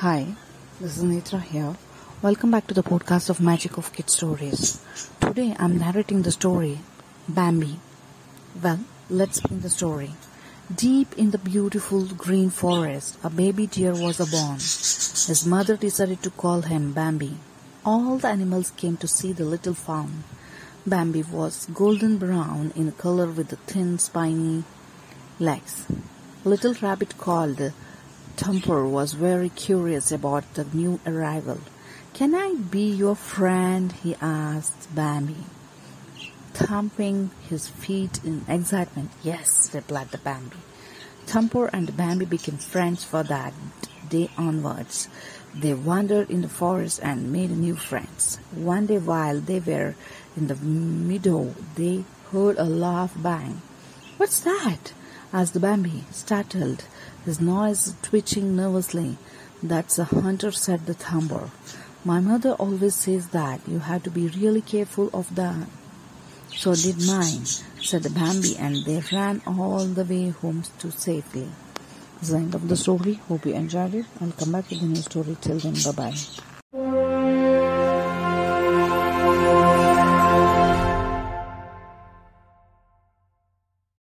Hi, this is Netra here. Welcome back to the podcast of Magic of Kid Stories. Today I'm narrating the story Bambi. Well, let's begin the story. Deep in the beautiful green forest, a baby deer was born. His mother decided to call him Bambi. All the animals came to see the little fawn. Bambi was golden brown in color with thin spiny legs. Little rabbit called Thumper was very curious about the new arrival. Can I be your friend? he asked Bambi, thumping his feet in excitement. Yes, replied the Bambi. Thumper and Bambi became friends for that day onwards. They wandered in the forest and made new friends. One day while they were in the meadow, they heard a laugh bang. What's that? asked the Bambi, startled his nose twitching nervously. That's a hunter, said the thumper. My mother always says that you have to be really careful of that. So did mine, said the Bambi, and they ran all the way home to. That's the end of the story. Hope you enjoyed it. I'll come back with a new story. Till then, bye bye.